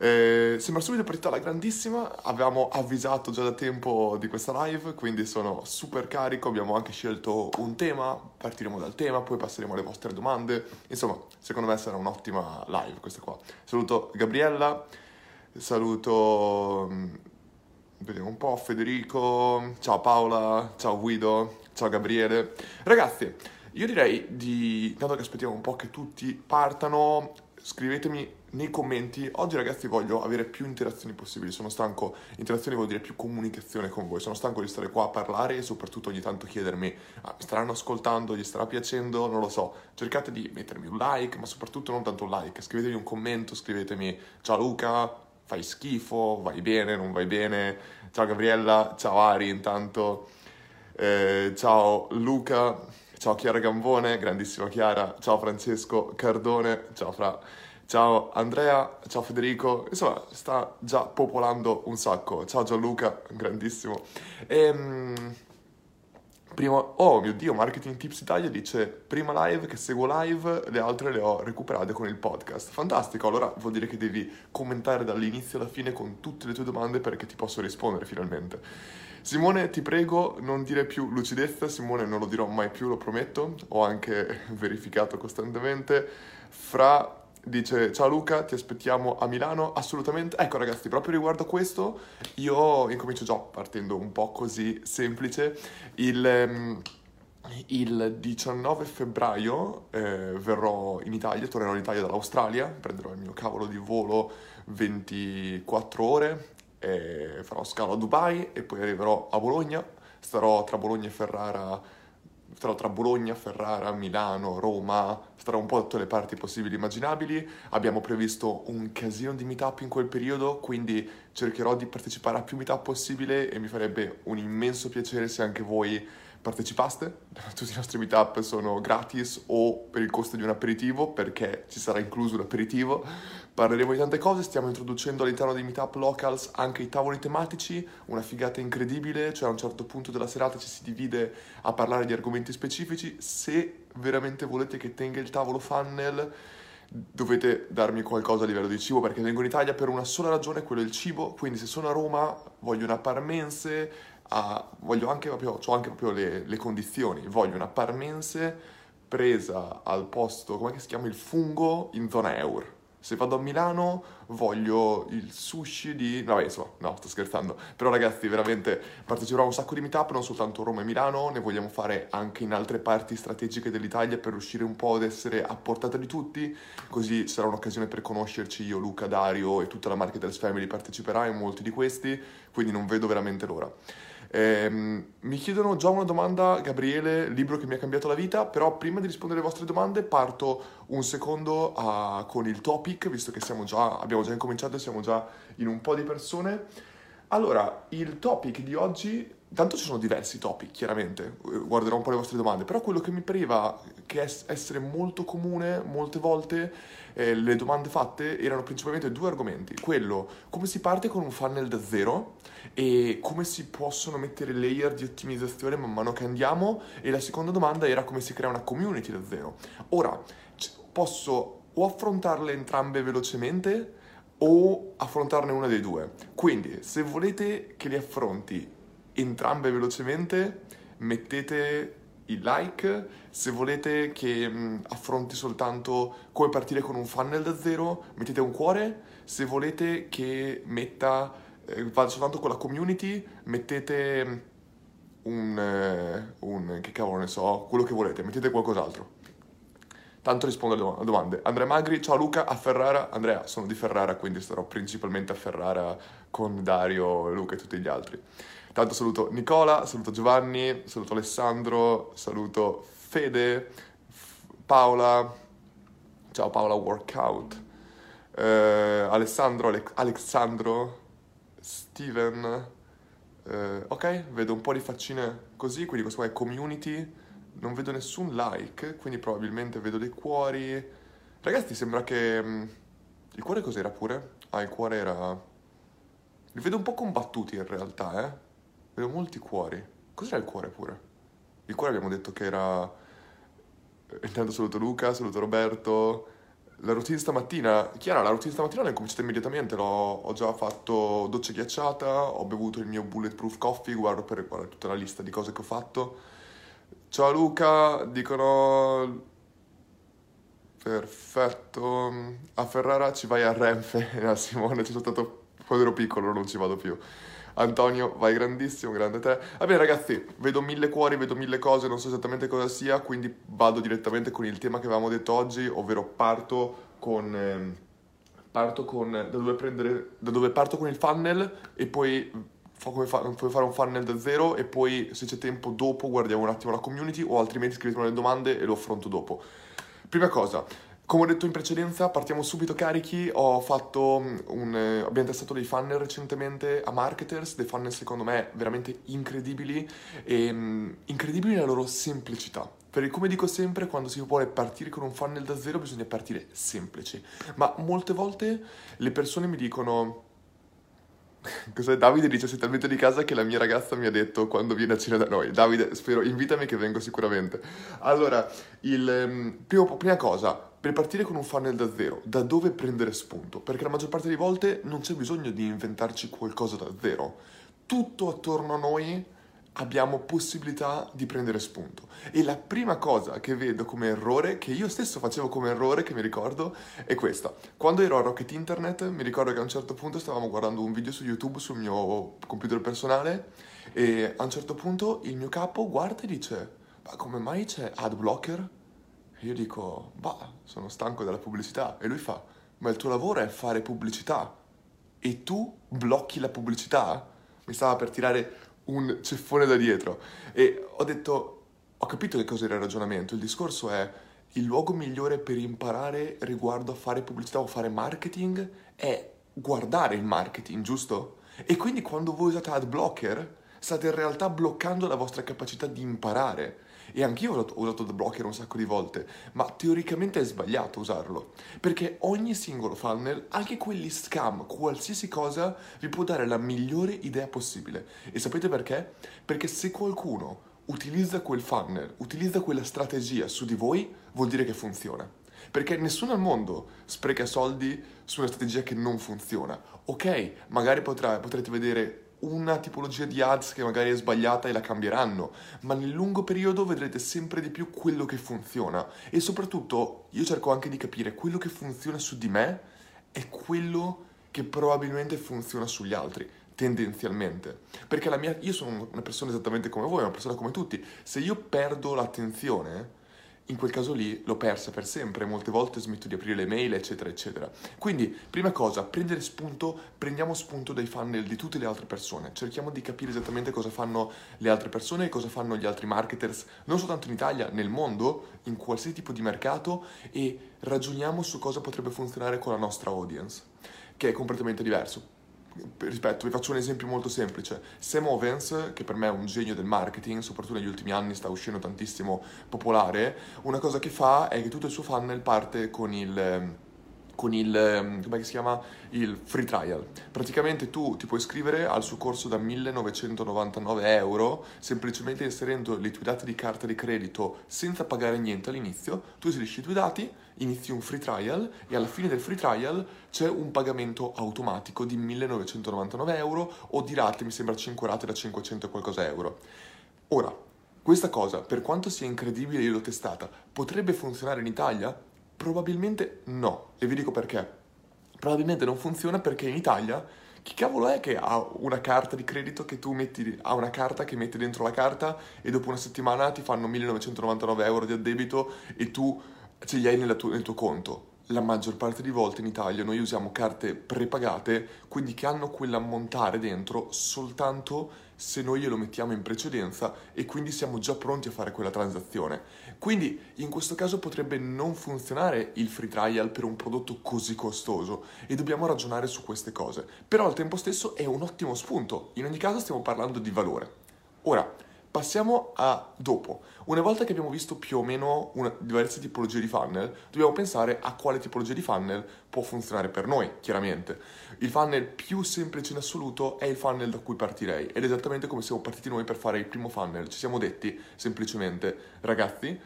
Eh, sembra subito partita la grandissima, avevamo avvisato già da tempo di questa live, quindi sono super carico, abbiamo anche scelto un tema, partiremo dal tema, poi passeremo alle vostre domande, insomma, secondo me sarà un'ottima live questa qua. Saluto Gabriella, saluto, mm, vediamo un po', Federico, ciao Paola, ciao Guido, ciao Gabriele. Ragazzi, io direi di, dato che aspettiamo un po' che tutti partano, scrivetemi nei commenti. Oggi ragazzi voglio avere più interazioni possibili, sono stanco, interazioni vuol dire più comunicazione con voi, sono stanco di stare qua a parlare e soprattutto ogni tanto chiedermi, ah, mi staranno ascoltando, gli starà piacendo, non lo so. Cercate di mettermi un like, ma soprattutto non tanto un like, scrivetemi un commento, scrivetemi ciao Luca, fai schifo, vai bene, non vai bene, ciao Gabriella, ciao Ari intanto, eh, ciao Luca Ciao Chiara Gambone, grandissima Chiara. Ciao Francesco Cardone. Ciao Fra. Ciao Andrea, ciao Federico, insomma sta già popolando un sacco. Ciao Gianluca, grandissimo. Ehm, prima, oh mio dio, Marketing Tips Italia dice prima live che seguo live, le altre le ho recuperate con il podcast. Fantastico, allora vuol dire che devi commentare dall'inizio alla fine con tutte le tue domande perché ti posso rispondere finalmente. Simone, ti prego, non dire più lucidezza, Simone non lo dirò mai più, lo prometto, ho anche verificato costantemente. Fra dice ciao Luca, ti aspettiamo a Milano, assolutamente. Ecco ragazzi, proprio riguardo a questo, io incomincio già partendo un po' così semplice. Il, um, il 19 febbraio eh, verrò in Italia, tornerò in Italia dall'Australia, prenderò il mio cavolo di volo 24 ore e farò scalo a Dubai e poi arriverò a Bologna, starò tra Bologna e Ferrara, starò tra Bologna, Ferrara, Milano, Roma, starò un po' tutte le parti possibili e immaginabili. Abbiamo previsto un casino di meetup in quel periodo, quindi cercherò di partecipare a più meetup possibile e mi farebbe un immenso piacere se anche voi partecipaste. Tutti i nostri meetup sono gratis o per il costo di un aperitivo, perché ci sarà incluso un aperitivo. Parleremo di tante cose, stiamo introducendo all'interno dei meetup locals anche i tavoli tematici, una figata incredibile, cioè a un certo punto della serata ci si divide a parlare di argomenti specifici. Se veramente volete che tenga il tavolo funnel, dovete darmi qualcosa a livello di cibo perché vengo in Italia per una sola ragione, quello il cibo, quindi se sono a Roma voglio una parmense, a, voglio anche proprio, ho anche proprio le, le, condizioni, voglio una parmense presa al posto, come si chiama, il fungo in zona euro. Se vado a Milano voglio il sushi di... Vabbè, insomma, no, sto scherzando. Però ragazzi, veramente parteciperò a un sacco di meetup, non soltanto Roma e Milano, ne vogliamo fare anche in altre parti strategiche dell'Italia per riuscire un po' ad essere a portata di tutti. Così sarà un'occasione per conoscerci io, Luca, Dario e tutta la Marketers Family parteciperà in molti di questi, quindi non vedo veramente l'ora. Eh, mi chiedono già una domanda, Gabriele, libro che mi ha cambiato la vita, però prima di rispondere alle vostre domande parto un secondo a, con il topic, visto che già, abbiamo già incominciato e siamo già in un po' di persone. Allora, il topic di oggi, tanto ci sono diversi topic, chiaramente, guarderò un po' le vostre domande, però quello che mi pareva che es- essere molto comune molte volte eh, le domande fatte erano principalmente due argomenti. Quello, come si parte con un funnel da zero e come si possono mettere layer di ottimizzazione man mano che andiamo e la seconda domanda era come si crea una community da zero. Ora, posso o affrontarle entrambe velocemente o affrontarne una dei due. Quindi, se volete che li affronti entrambe velocemente, mettete il like, se volete che mh, affronti soltanto come partire con un funnel da zero, mettete un cuore, se volete che metta, eh, vada soltanto con la community, mettete un, eh, un, che cavolo ne so, quello che volete, mettete qualcos'altro. Tanto rispondo alle domande. Andrea Magri, ciao Luca, a Ferrara. Andrea, sono di Ferrara, quindi starò principalmente a Ferrara con Dario, Luca e tutti gli altri. Tanto saluto Nicola, saluto Giovanni, saluto Alessandro, saluto Fede, Paola, ciao Paola Workout, eh, Alessandro, Ale- Alexandro, Steven, eh, ok, vedo un po' di faccine così, quindi questo qua è community, non vedo nessun like, quindi probabilmente vedo dei cuori. Ragazzi, sembra che... Mm, il cuore cos'era pure? Ah, il cuore era... Li vedo un po' combattuti in realtà, eh. Vedo molti cuori. Cos'era il cuore pure? Il cuore abbiamo detto che era... Intanto saluto Luca, saluto Roberto, la routine stamattina, Chiara, la routine stamattina l'ho incominciata immediatamente, l'ho, ho già fatto doccia ghiacciata, ho bevuto il mio bulletproof coffee, guardo per guarda, tutta la lista di cose che ho fatto. Ciao Luca, dicono... Perfetto, a Ferrara ci vai a Renfe, a Simone, ci sono stato quando ero piccolo, non ci vado più. Antonio, vai grandissimo, grande te. Va bene ragazzi, vedo mille cuori, vedo mille cose, non so esattamente cosa sia, quindi vado direttamente con il tema che avevamo detto oggi, ovvero parto con... Ehm, parto con... Da dove, prendere, da dove parto con il funnel e poi come fa, puoi fare un funnel da zero e poi se c'è tempo dopo guardiamo un attimo la community o altrimenti scrivetemi le domande e lo affronto dopo. Prima cosa, come ho detto in precedenza, partiamo subito carichi. Ho fatto mm, un, eh, abbiamo testato dei funnel recentemente a marketers, dei funnel secondo me veramente incredibili e um, incredibili nella loro semplicità. Perché come dico sempre, quando si vuole partire con un funnel da zero bisogna partire semplici. Ma molte volte le persone mi dicono Cos'è? Davide dice sei talmente di casa che la mia ragazza mi ha detto quando viene a cena da noi. Davide, spero, invitami che vengo sicuramente. Allora, il, um, primo, prima cosa, per partire con un funnel da zero, da dove prendere spunto? Perché la maggior parte delle volte non c'è bisogno di inventarci qualcosa da zero. Tutto attorno a noi abbiamo possibilità di prendere spunto. E la prima cosa che vedo come errore, che io stesso facevo come errore, che mi ricordo, è questa. Quando ero a Rocket Internet, mi ricordo che a un certo punto stavamo guardando un video su YouTube sul mio computer personale e a un certo punto il mio capo guarda e dice, ma come mai c'è ad blocker? E io dico, bah, sono stanco della pubblicità. E lui fa, ma il tuo lavoro è fare pubblicità. E tu blocchi la pubblicità? Mi stava per tirare un ceffone da dietro. E ho detto, ho capito che cos'era il ragionamento. Il discorso è, il luogo migliore per imparare riguardo a fare pubblicità o fare marketing è guardare il marketing, giusto? E quindi quando voi usate ad blocker, state in realtà bloccando la vostra capacità di imparare. E anch'io ho usato The Blocker un sacco di volte, ma teoricamente è sbagliato usarlo. Perché ogni singolo funnel, anche quelli scam, qualsiasi cosa, vi può dare la migliore idea possibile. E sapete perché? Perché se qualcuno utilizza quel funnel, utilizza quella strategia su di voi, vuol dire che funziona. Perché nessuno al mondo spreca soldi su una strategia che non funziona. Ok, magari potrà, potrete vedere una tipologia di ads che magari è sbagliata e la cambieranno, ma nel lungo periodo vedrete sempre di più quello che funziona. E soprattutto io cerco anche di capire quello che funziona su di me è quello che probabilmente funziona sugli altri tendenzialmente. Perché mia, io sono una persona esattamente come voi, una persona come tutti. Se io perdo l'attenzione in quel caso lì l'ho persa per sempre, molte volte smetto di aprire le mail, eccetera, eccetera. Quindi, prima cosa, prendere spunto, prendiamo spunto dai funnel di tutte le altre persone, cerchiamo di capire esattamente cosa fanno le altre persone e cosa fanno gli altri marketers, non soltanto in Italia, nel mondo, in qualsiasi tipo di mercato e ragioniamo su cosa potrebbe funzionare con la nostra audience, che è completamente diverso ripeto, vi faccio un esempio molto semplice. Sam Ovens, che per me è un genio del marketing, soprattutto negli ultimi anni sta uscendo tantissimo popolare, una cosa che fa è che tutto il suo funnel parte con il con il, ehm, come si chiama? il free trial. Praticamente tu ti puoi iscrivere al suo corso da 1999 euro semplicemente inserendo i tuoi dati di carta di credito senza pagare niente all'inizio. Tu inserisci i tuoi dati, inizi un free trial e alla fine del free trial c'è un pagamento automatico di 1999 euro o di rate, mi sembra 5 rate da 500 e qualcosa euro. Ora, questa cosa, per quanto sia incredibile, io l'ho testata, potrebbe funzionare in Italia? Probabilmente no, e vi dico perché. Probabilmente non funziona perché in Italia chi cavolo è che ha una carta di credito che tu metti, ha una carta che metti dentro la carta e dopo una settimana ti fanno 1999 euro di addebito e tu ce li hai tuo, nel tuo conto? la maggior parte di volte in Italia noi usiamo carte prepagate, quindi che hanno quell'ammontare dentro soltanto se noi glielo mettiamo in precedenza e quindi siamo già pronti a fare quella transazione. Quindi in questo caso potrebbe non funzionare il free trial per un prodotto così costoso e dobbiamo ragionare su queste cose. Però al tempo stesso è un ottimo spunto, in ogni caso stiamo parlando di valore. Ora, Passiamo a dopo. Una volta che abbiamo visto più o meno una, diverse tipologie di funnel, dobbiamo pensare a quale tipologia di funnel può funzionare per noi, chiaramente. Il funnel più semplice in assoluto è il funnel da cui partirei ed è esattamente come siamo partiti noi per fare il primo funnel. Ci siamo detti semplicemente, ragazzi,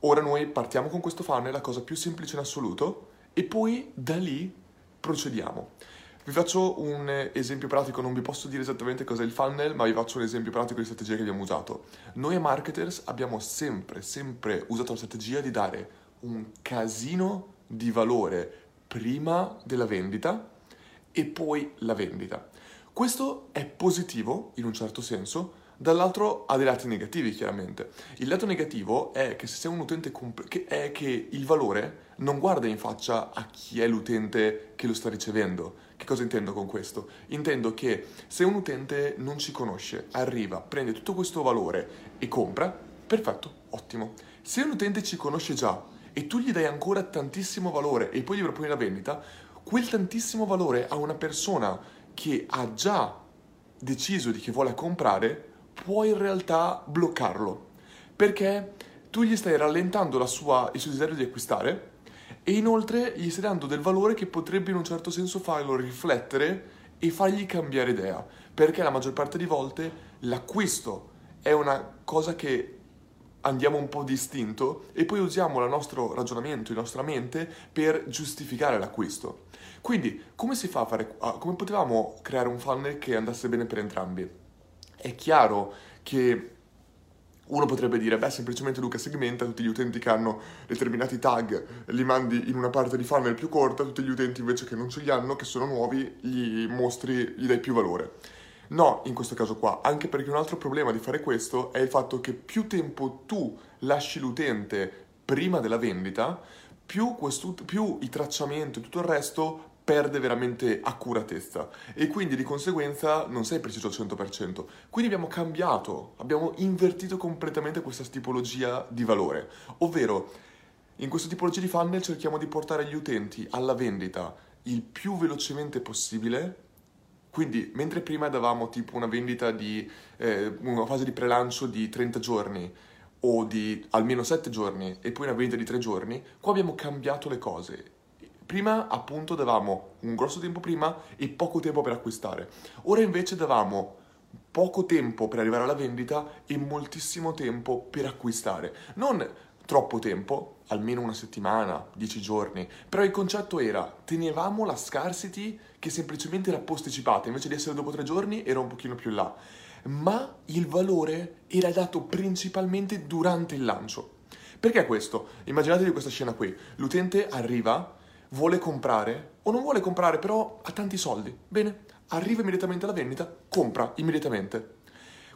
ora noi partiamo con questo funnel, la cosa più semplice in assoluto e poi da lì procediamo. Vi faccio un esempio pratico, non vi posso dire esattamente cos'è il funnel, ma vi faccio un esempio pratico di strategia che abbiamo usato. Noi marketers abbiamo sempre, sempre usato la strategia di dare un casino di valore prima della vendita e poi la vendita. Questo è positivo in un certo senso, Dall'altro ha dei lati negativi, chiaramente. Il lato negativo è che se sei un utente comp- che è che il valore non guarda in faccia a chi è l'utente che lo sta ricevendo. Che cosa intendo con questo? Intendo che se un utente non ci conosce, arriva, prende tutto questo valore e compra, perfetto, ottimo. Se un utente ci conosce già e tu gli dai ancora tantissimo valore e poi gli proponi la vendita, quel tantissimo valore a una persona che ha già deciso di che vuole comprare puoi in realtà bloccarlo perché tu gli stai rallentando sua, il suo desiderio di acquistare e inoltre gli stai dando del valore che potrebbe in un certo senso farlo riflettere e fargli cambiare idea perché la maggior parte di volte l'acquisto è una cosa che andiamo un po' distinto e poi usiamo il nostro ragionamento, la nostra mente per giustificare l'acquisto. Quindi, come si fa a fare, come potevamo creare un funnel che andasse bene per entrambi? È chiaro che uno potrebbe dire, beh, semplicemente Luca segmenta tutti gli utenti che hanno determinati tag, li mandi in una parte di funnel più corta, tutti gli utenti invece che non ce li hanno, che sono nuovi, gli mostri, gli dai più valore. No, in questo caso qua, anche perché un altro problema di fare questo è il fatto che più tempo tu lasci l'utente prima della vendita, più, più il tracciamento e tutto il resto perde veramente accuratezza e quindi di conseguenza non sei preciso al 100%. Quindi abbiamo cambiato, abbiamo invertito completamente questa tipologia di valore, ovvero in questa tipologia di funnel cerchiamo di portare gli utenti alla vendita il più velocemente possibile. Quindi, mentre prima davamo tipo una vendita di eh, una fase di prelancio di 30 giorni o di almeno 7 giorni e poi una vendita di 3 giorni, qua abbiamo cambiato le cose Prima appunto davamo un grosso tempo prima e poco tempo per acquistare. Ora invece davamo poco tempo per arrivare alla vendita e moltissimo tempo per acquistare. Non troppo tempo, almeno una settimana, dieci giorni, però il concetto era tenevamo la scarcity che semplicemente era posticipata, invece di essere dopo tre giorni era un pochino più là, ma il valore era dato principalmente durante il lancio. Perché questo? Immaginatevi questa scena qui, l'utente arriva vuole comprare o non vuole comprare, però ha tanti soldi. Bene, arriva immediatamente alla vendita, compra immediatamente.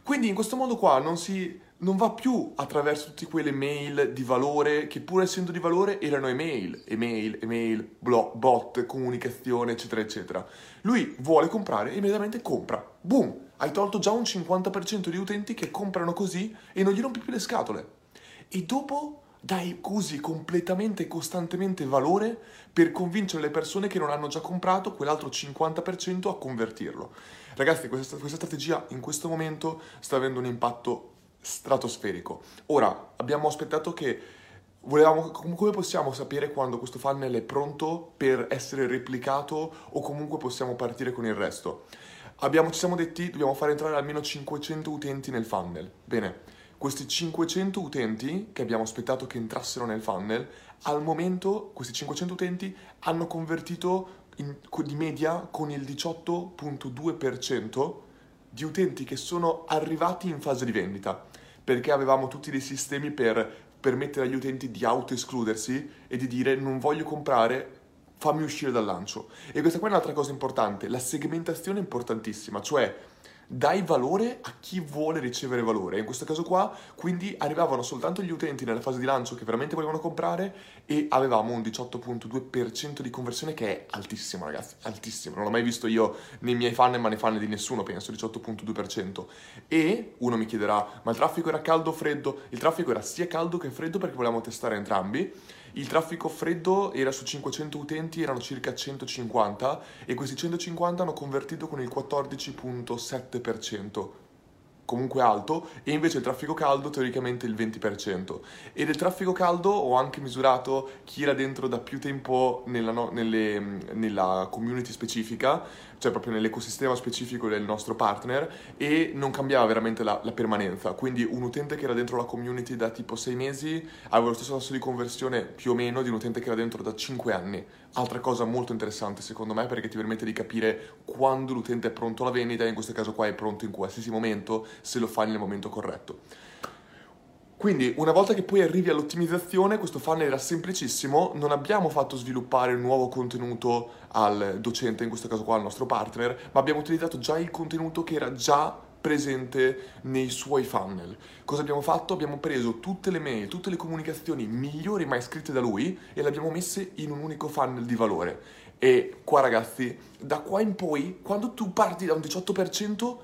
Quindi in questo modo qua non, si, non va più attraverso tutte quelle mail di valore che pur essendo di valore erano email, email, email, blog, bot, comunicazione, eccetera, eccetera. Lui vuole comprare e immediatamente compra. Boom! Hai tolto già un 50% di utenti che comprano così e non gli rompi più le scatole. E dopo dai così completamente e costantemente valore per convincere le persone che non hanno già comprato quell'altro 50% a convertirlo. Ragazzi, questa, questa strategia in questo momento sta avendo un impatto stratosferico. Ora, abbiamo aspettato che volevamo, come possiamo sapere quando questo funnel è pronto per essere replicato o comunque possiamo partire con il resto? Abbiamo, ci siamo detti dobbiamo fare entrare almeno 500 utenti nel funnel. Bene, questi 500 utenti che abbiamo aspettato che entrassero nel funnel, al momento questi 500 utenti hanno convertito in, di media con il 18.2% di utenti che sono arrivati in fase di vendita, perché avevamo tutti dei sistemi per permettere agli utenti di auto-escludersi e di dire non voglio comprare, fammi uscire dal lancio. E questa qua è un'altra cosa importante, la segmentazione è importantissima, cioè dai valore a chi vuole ricevere valore. In questo caso qua, quindi arrivavano soltanto gli utenti nella fase di lancio che veramente volevano comprare e avevamo un 18.2% di conversione che è altissimo, ragazzi, altissimo. Non l'ho mai visto io nei miei fan, ma nei fan di nessuno, penso, 18.2%. E uno mi chiederà, ma il traffico era caldo o freddo? Il traffico era sia caldo che freddo perché volevamo testare entrambi il traffico freddo era su 500 utenti, erano circa 150 e questi 150 hanno convertito con il 14.7% comunque alto e invece il traffico caldo teoricamente il 20%. E del traffico caldo ho anche misurato chi era dentro da più tempo nella, no, nelle, nella community specifica, cioè proprio nell'ecosistema specifico del nostro partner e non cambiava veramente la, la, permanenza. Quindi un utente che era dentro la community da tipo 6 mesi aveva lo stesso tasso di conversione più o meno di un utente che era dentro da 5 anni Altra cosa molto interessante secondo me perché ti permette di capire quando l'utente è pronto alla vendita, in questo caso qua è pronto in qualsiasi momento, se lo fai nel momento corretto. Quindi una volta che poi arrivi all'ottimizzazione, questo funnel era semplicissimo, non abbiamo fatto sviluppare nuovo contenuto al docente, in questo caso qua al nostro partner, ma abbiamo utilizzato già il contenuto che era già presente nei suoi funnel. Cosa abbiamo fatto? Abbiamo preso tutte le mail, tutte le comunicazioni migliori mai scritte da lui e le abbiamo messe in un unico funnel di valore. E qua ragazzi, da qua in poi, quando tu parti da un 18%,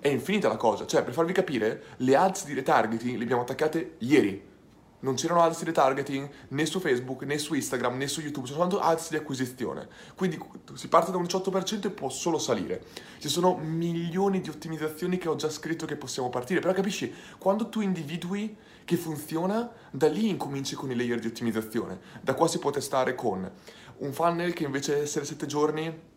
è infinita la cosa. Cioè, per farvi capire, le ads di retargeting le abbiamo attaccate ieri. Non c'erano ads di retargeting né su Facebook, né su Instagram, né su YouTube, sono soltanto ads di acquisizione. Quindi si parte da un 18% e può solo salire. Ci sono milioni di ottimizzazioni che ho già scritto che possiamo partire, però capisci, quando tu individui che funziona, da lì incominci con i layer di ottimizzazione. Da qua si può testare con un funnel che invece di essere 7 giorni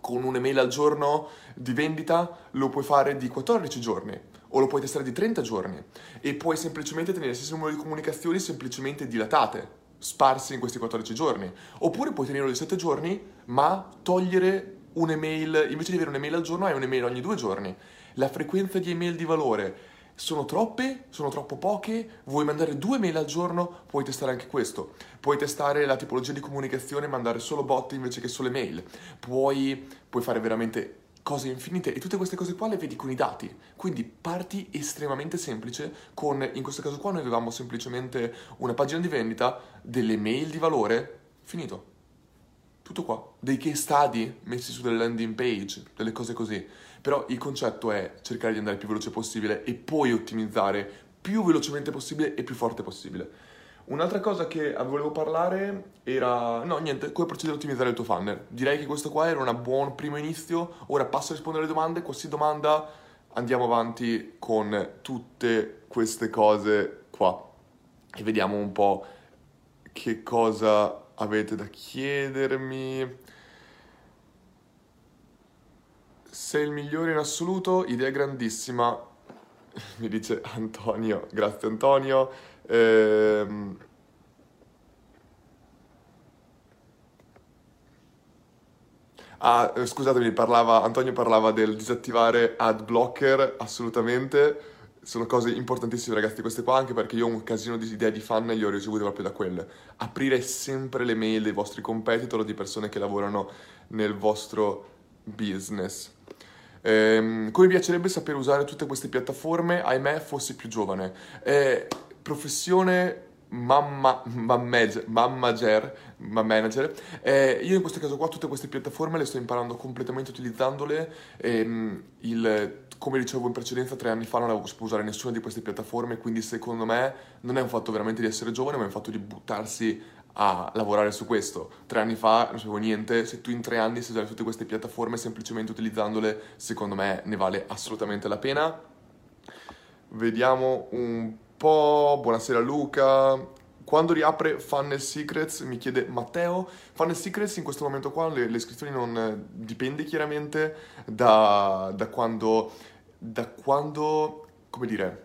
con un'email al giorno di vendita lo puoi fare di 14 giorni o lo puoi testare di 30 giorni e puoi semplicemente tenere il stesso numero di comunicazioni semplicemente dilatate, sparse in questi 14 giorni. Oppure puoi tenerlo di 7 giorni ma togliere un'email, invece di avere un'email al giorno hai un'email ogni due giorni. La frequenza di email di valore sono troppe? Sono troppo poche? Vuoi mandare due mail al giorno? Puoi testare anche questo. Puoi testare la tipologia di comunicazione e mandare solo bot invece che solo mail. Puoi, puoi fare veramente cose infinite e tutte queste cose qua le vedi con i dati. Quindi parti estremamente semplice con, in questo caso qua noi avevamo semplicemente una pagina di vendita, delle mail di valore, finito. Tutto qua. Dei case study messi su delle landing page, delle cose così. Però il concetto è cercare di andare il più veloce possibile e poi ottimizzare più velocemente possibile e più forte possibile. Un'altra cosa che volevo parlare era, no niente, come procedere a ottimizzare il tuo funnel. Direi che questo qua era un buon primo inizio, ora passo a rispondere alle domande, qualsiasi domanda andiamo avanti con tutte queste cose qua e vediamo un po' che cosa avete da chiedermi. Sei il migliore in assoluto, idea grandissima, mi dice Antonio, grazie Antonio. Ehm... Ah, eh, scusatemi, parlava, Antonio parlava del disattivare ad blocker, assolutamente. Sono cose importantissime ragazzi queste qua, anche perché io ho un casino di idee di fan e li ho ricevute proprio da quelle. Aprire sempre le mail dei vostri competitor o di persone che lavorano nel vostro business. Eh, come mi piacerebbe sapere usare tutte queste piattaforme, ahimè, fossi più giovane. Eh, professione mamma, mammager, mammager, manager. Eh, io in questo caso qua tutte queste piattaforme le sto imparando completamente utilizzandole. Ehm, il, come dicevo in precedenza, tre anni fa non avevo saputo usare nessuna di queste piattaforme, quindi secondo me non è un fatto veramente di essere giovane, ma è un fatto di buttarsi a lavorare su questo. Tre anni fa non sapevo niente, se tu in tre anni sai usare tutte queste piattaforme semplicemente utilizzandole, secondo me ne vale assolutamente la pena. Vediamo un po'. Buonasera Luca. Quando riapre Funnel Secrets, mi chiede Matteo. Funnel Secrets in questo momento qua, le, le iscrizioni non dipende chiaramente da, da quando, da quando, come dire,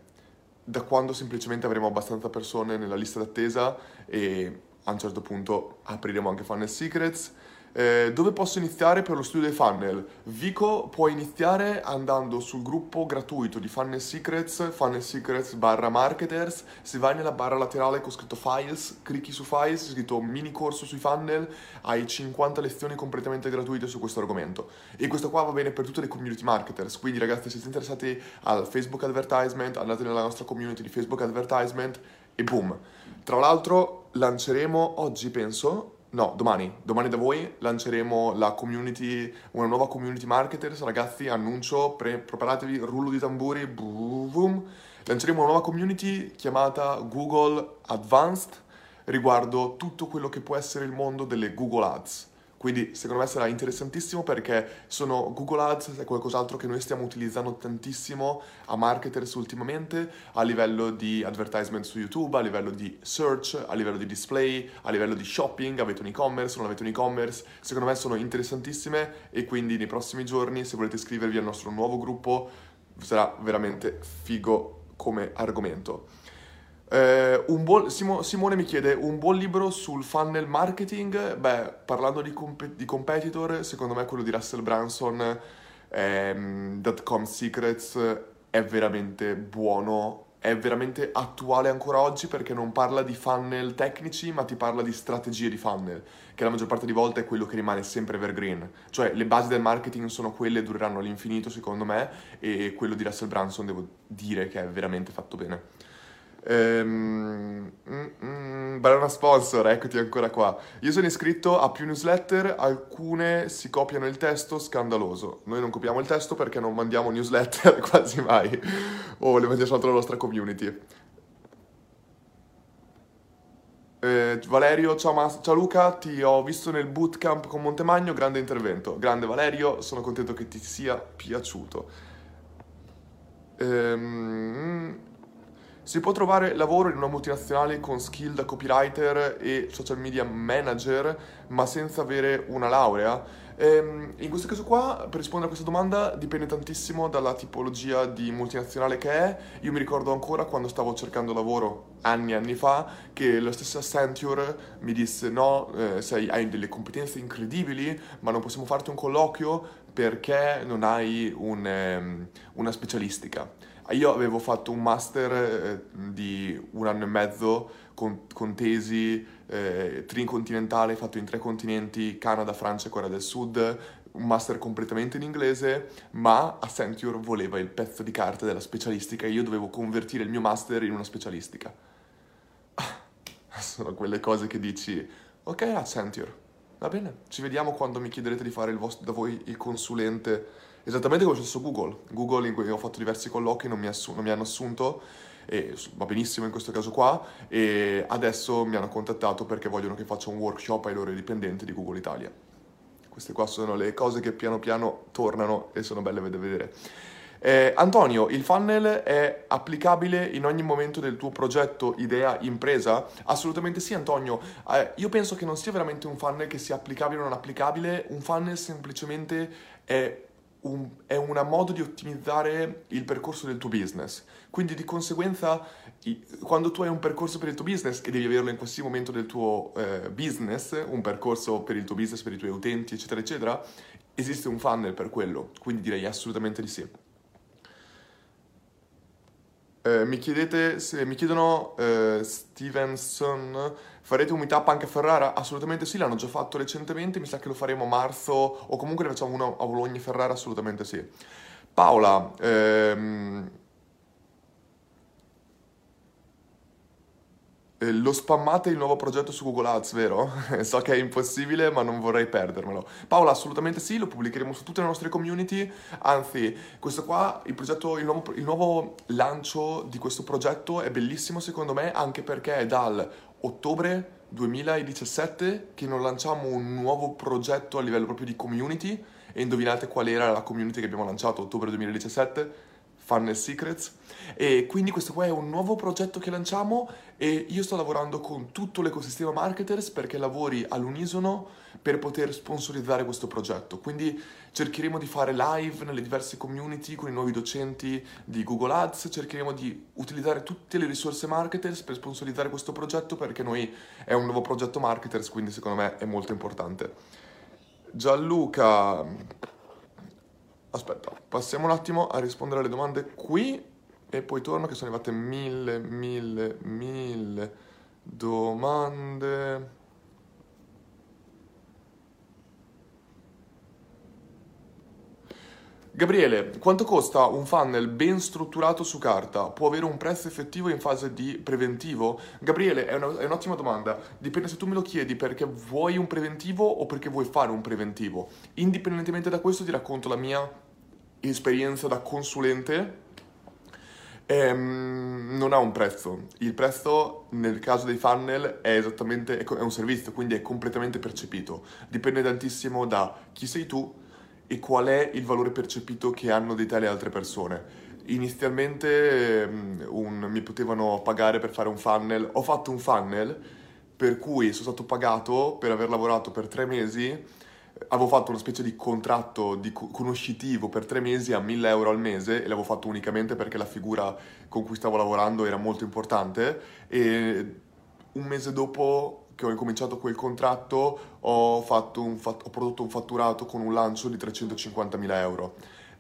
da quando semplicemente avremo abbastanza persone nella lista d'attesa e a un certo punto apriremo anche Funnel Secrets. Eh, dove posso iniziare per lo studio dei funnel? Vico può iniziare andando sul gruppo gratuito di Funnel Secrets, Funnel Secrets barra marketers, se vai nella barra laterale con scritto files, clicchi su files, scritto mini corso sui funnel, hai 50 lezioni completamente gratuite su questo argomento. E questo qua va bene per tutte le community marketers, quindi ragazzi se siete interessati al Facebook advertisement, andate nella nostra community di Facebook advertisement e boom. Tra l'altro lanceremo oggi, penso, no, domani, domani da voi lanceremo la community, una nuova community marketers, ragazzi, annuncio, pre- preparatevi, rullo di tamburi, boom, lanceremo una nuova community chiamata Google Advanced riguardo tutto quello che può essere il mondo delle Google Ads. Quindi secondo me sarà interessantissimo perché sono Google Ads è qualcos'altro che noi stiamo utilizzando tantissimo a marketers ultimamente a livello di advertisement su YouTube, a livello di search, a livello di display, a livello di shopping, avete un e-commerce, non avete un e-commerce, secondo me sono interessantissime e quindi nei prossimi giorni se volete iscrivervi al nostro nuovo gruppo sarà veramente figo come argomento. Eh, buon, Simo, Simone mi chiede un buon libro sul funnel marketing. Beh, parlando di, comp- di competitor, secondo me quello di Russell Branson, ehm, Dotcom Secrets, è veramente buono è veramente attuale ancora oggi perché non parla di funnel tecnici, ma ti parla di strategie di funnel, che la maggior parte di volte è quello che rimane sempre evergreen. Cioè le basi del marketing sono quelle, dureranno all'infinito secondo me, e quello di Russell Branson devo dire che è veramente fatto bene. Ehm, mm, mm, sponsor, eccoti ancora qua. Io sono iscritto a più newsletter, alcune si copiano il testo, scandaloso. Noi non copiamo il testo perché non mandiamo newsletter quasi mai, o le mandiamo soltanto alla nostra community. Eh, Valerio, ciao, Mas- ciao Luca, ti ho visto nel bootcamp con Montemagno, grande intervento. Grande Valerio, sono contento che ti sia piaciuto. Ehm, si può trovare lavoro in una multinazionale con skill da copywriter e social media manager, ma senza avere una laurea? Ehm, in questo caso qua, per rispondere a questa domanda, dipende tantissimo dalla tipologia di multinazionale che è. Io mi ricordo ancora quando stavo cercando lavoro anni e anni fa, che la stessa Accenture mi disse no, eh, sei, hai delle competenze incredibili, ma non possiamo farti un colloquio perché non hai un, um, una specialistica. Io avevo fatto un master eh, di un anno e mezzo con, con tesi eh, tricontinentale fatto in tre continenti, Canada, Francia e Corea del Sud, un master completamente in inglese, ma Accenture voleva il pezzo di carta della specialistica e io dovevo convertire il mio master in una specialistica. Sono quelle cose che dici, ok Accenture, va bene, ci vediamo quando mi chiederete di fare vostro, da voi il consulente Esattamente come è successo Google. Google in cui ho fatto diversi colloqui, non mi, assu- non mi hanno assunto, e va benissimo in questo caso qua, e adesso mi hanno contattato perché vogliono che faccia un workshop ai loro dipendenti di Google Italia. Queste qua sono le cose che piano piano tornano e sono belle da vedere. Eh, Antonio, il funnel è applicabile in ogni momento del tuo progetto, idea, impresa? Assolutamente sì, Antonio. Eh, io penso che non sia veramente un funnel che sia applicabile o non applicabile, un funnel semplicemente è un, è un modo di ottimizzare il percorso del tuo business. Quindi di conseguenza, quando tu hai un percorso per il tuo business e devi averlo in qualsiasi momento del tuo eh, business, un percorso per il tuo business, per i tuoi utenti, eccetera, eccetera, esiste un funnel per quello. Quindi direi assolutamente di sì. Eh, mi chiedete, se mi chiedono eh, Stevenson Farete un meetup anche a Ferrara? Assolutamente sì, l'hanno già fatto recentemente, mi sa che lo faremo a marzo o comunque ne facciamo uno a Bologna e Ferrara, assolutamente sì. Paola, ehm, Eh, lo spammate il nuovo progetto su Google Ads, vero? so che è impossibile, ma non vorrei perdermelo. Paola, assolutamente sì, lo pubblicheremo su tutte le nostre community. Anzi, questo qua, il, progetto, il, nuovo, il nuovo lancio di questo progetto è bellissimo secondo me, anche perché è dal ottobre 2017 che non lanciamo un nuovo progetto a livello proprio di community. E indovinate qual era la community che abbiamo lanciato ottobre 2017? Funnel Secrets e quindi questo qua è un nuovo progetto che lanciamo e io sto lavorando con tutto l'ecosistema marketers perché lavori all'unisono per poter sponsorizzare questo progetto. Quindi cercheremo di fare live nelle diverse community con i nuovi docenti di Google Ads, cercheremo di utilizzare tutte le risorse marketers per sponsorizzare questo progetto perché noi è un nuovo progetto marketers, quindi secondo me è molto importante. Gianluca Aspetta, passiamo un attimo a rispondere alle domande qui e poi torno che sono arrivate mille, mille, mille domande. Gabriele, quanto costa un funnel ben strutturato su carta? Può avere un prezzo effettivo in fase di preventivo? Gabriele, è, una, è, un'ottima domanda. Dipende se tu me lo chiedi perché vuoi un preventivo o perché vuoi fare un preventivo. Indipendentemente da questo ti racconto la mia esperienza da consulente ehm, non ha un prezzo. Il prezzo nel caso dei funnel è esattamente è un servizio, quindi è completamente percepito. Dipende tantissimo da chi sei tu e qual è il valore percepito che hanno di te le altre persone. Inizialmente um, un, mi potevano pagare per fare un funnel, ho fatto un funnel per cui sono stato pagato per aver lavorato per tre mesi avevo fatto una specie di contratto di conoscitivo per tre mesi a 1000 euro al mese e l'avevo fatto unicamente perché la figura con cui stavo lavorando era molto importante e un mese dopo che ho incominciato quel contratto ho, un, ho prodotto un fatturato con un lancio di 350.000 euro.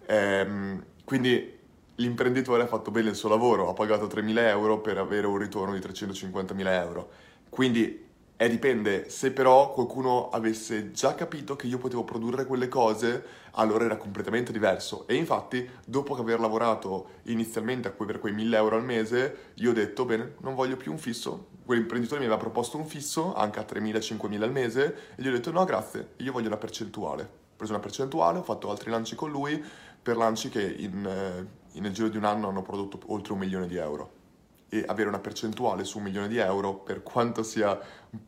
Ehm, quindi l'imprenditore ha fatto bene il suo lavoro, ha pagato 3.000 euro per avere un ritorno di 350.000 euro. Quindi eh, dipende, se però qualcuno avesse già capito che io potevo produrre quelle cose, allora era completamente diverso. E infatti, dopo aver lavorato inizialmente per quei 1000 euro al mese, io ho detto, bene, non voglio più un fisso. Quell'imprenditore mi aveva proposto un fisso, anche a 3.000-5.000 al mese, e gli ho detto, no grazie, io voglio una percentuale. Ho preso una percentuale, ho fatto altri lanci con lui, per lanci che in, eh, nel giro di un anno hanno prodotto oltre un milione di euro e avere una percentuale su un milione di euro, per quanto sia,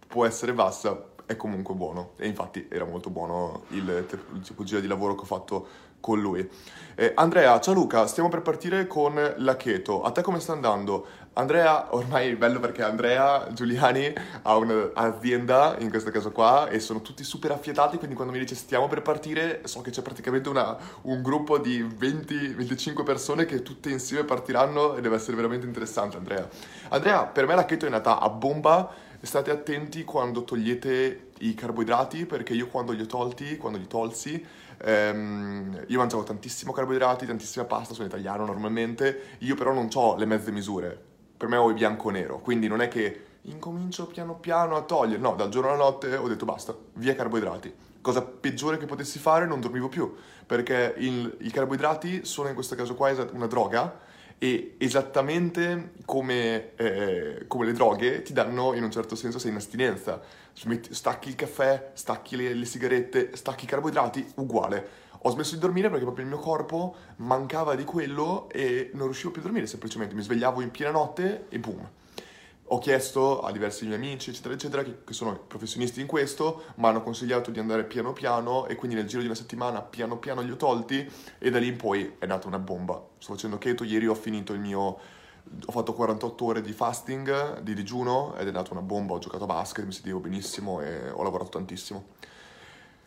può essere bassa, è comunque buono. E infatti era molto buono il, il tipologia di lavoro che ho fatto con lui. Eh, Andrea, ciao Luca, stiamo per partire con la keto. A te come sta andando? Andrea, ormai è bello perché Andrea Giuliani ha un'azienda, in questo caso qua, e sono tutti super affiatati, quindi quando mi dice stiamo per partire, so che c'è praticamente una, un gruppo di 20-25 persone che tutte insieme partiranno e deve essere veramente interessante, Andrea. Andrea, per me la keto è nata a bomba, state attenti quando togliete i carboidrati, perché io quando li ho tolti, quando li tolsi, ehm, io mangiavo tantissimo carboidrati, tantissima pasta, sono italiano normalmente, io però non ho le mezze misure, per me ho il bianco-nero, quindi non è che incomincio piano piano a togliere, no, dal giorno alla notte ho detto basta, via carboidrati. Cosa peggiore che potessi fare, non dormivo più, perché il, i carboidrati sono in questo caso qua una droga e esattamente come, eh, come, le droghe ti danno in un certo senso sei in astinenza. Stacchi il caffè, stacchi le, le sigarette, stacchi i carboidrati, uguale. Ho smesso di dormire perché proprio il mio corpo mancava di quello e non riuscivo più a dormire, semplicemente mi svegliavo in piena notte e boom ho chiesto a diversi miei amici, eccetera, eccetera, che, che sono professionisti in questo, mi hanno consigliato di andare piano piano e quindi nel giro di una settimana piano piano li ho tolti e da lì in poi è nata una bomba. Sto facendo keto, ieri ho finito il mio... ho fatto 48 ore di fasting, di digiuno ed è nata una bomba, ho giocato a basket, mi sentivo benissimo e ho lavorato tantissimo.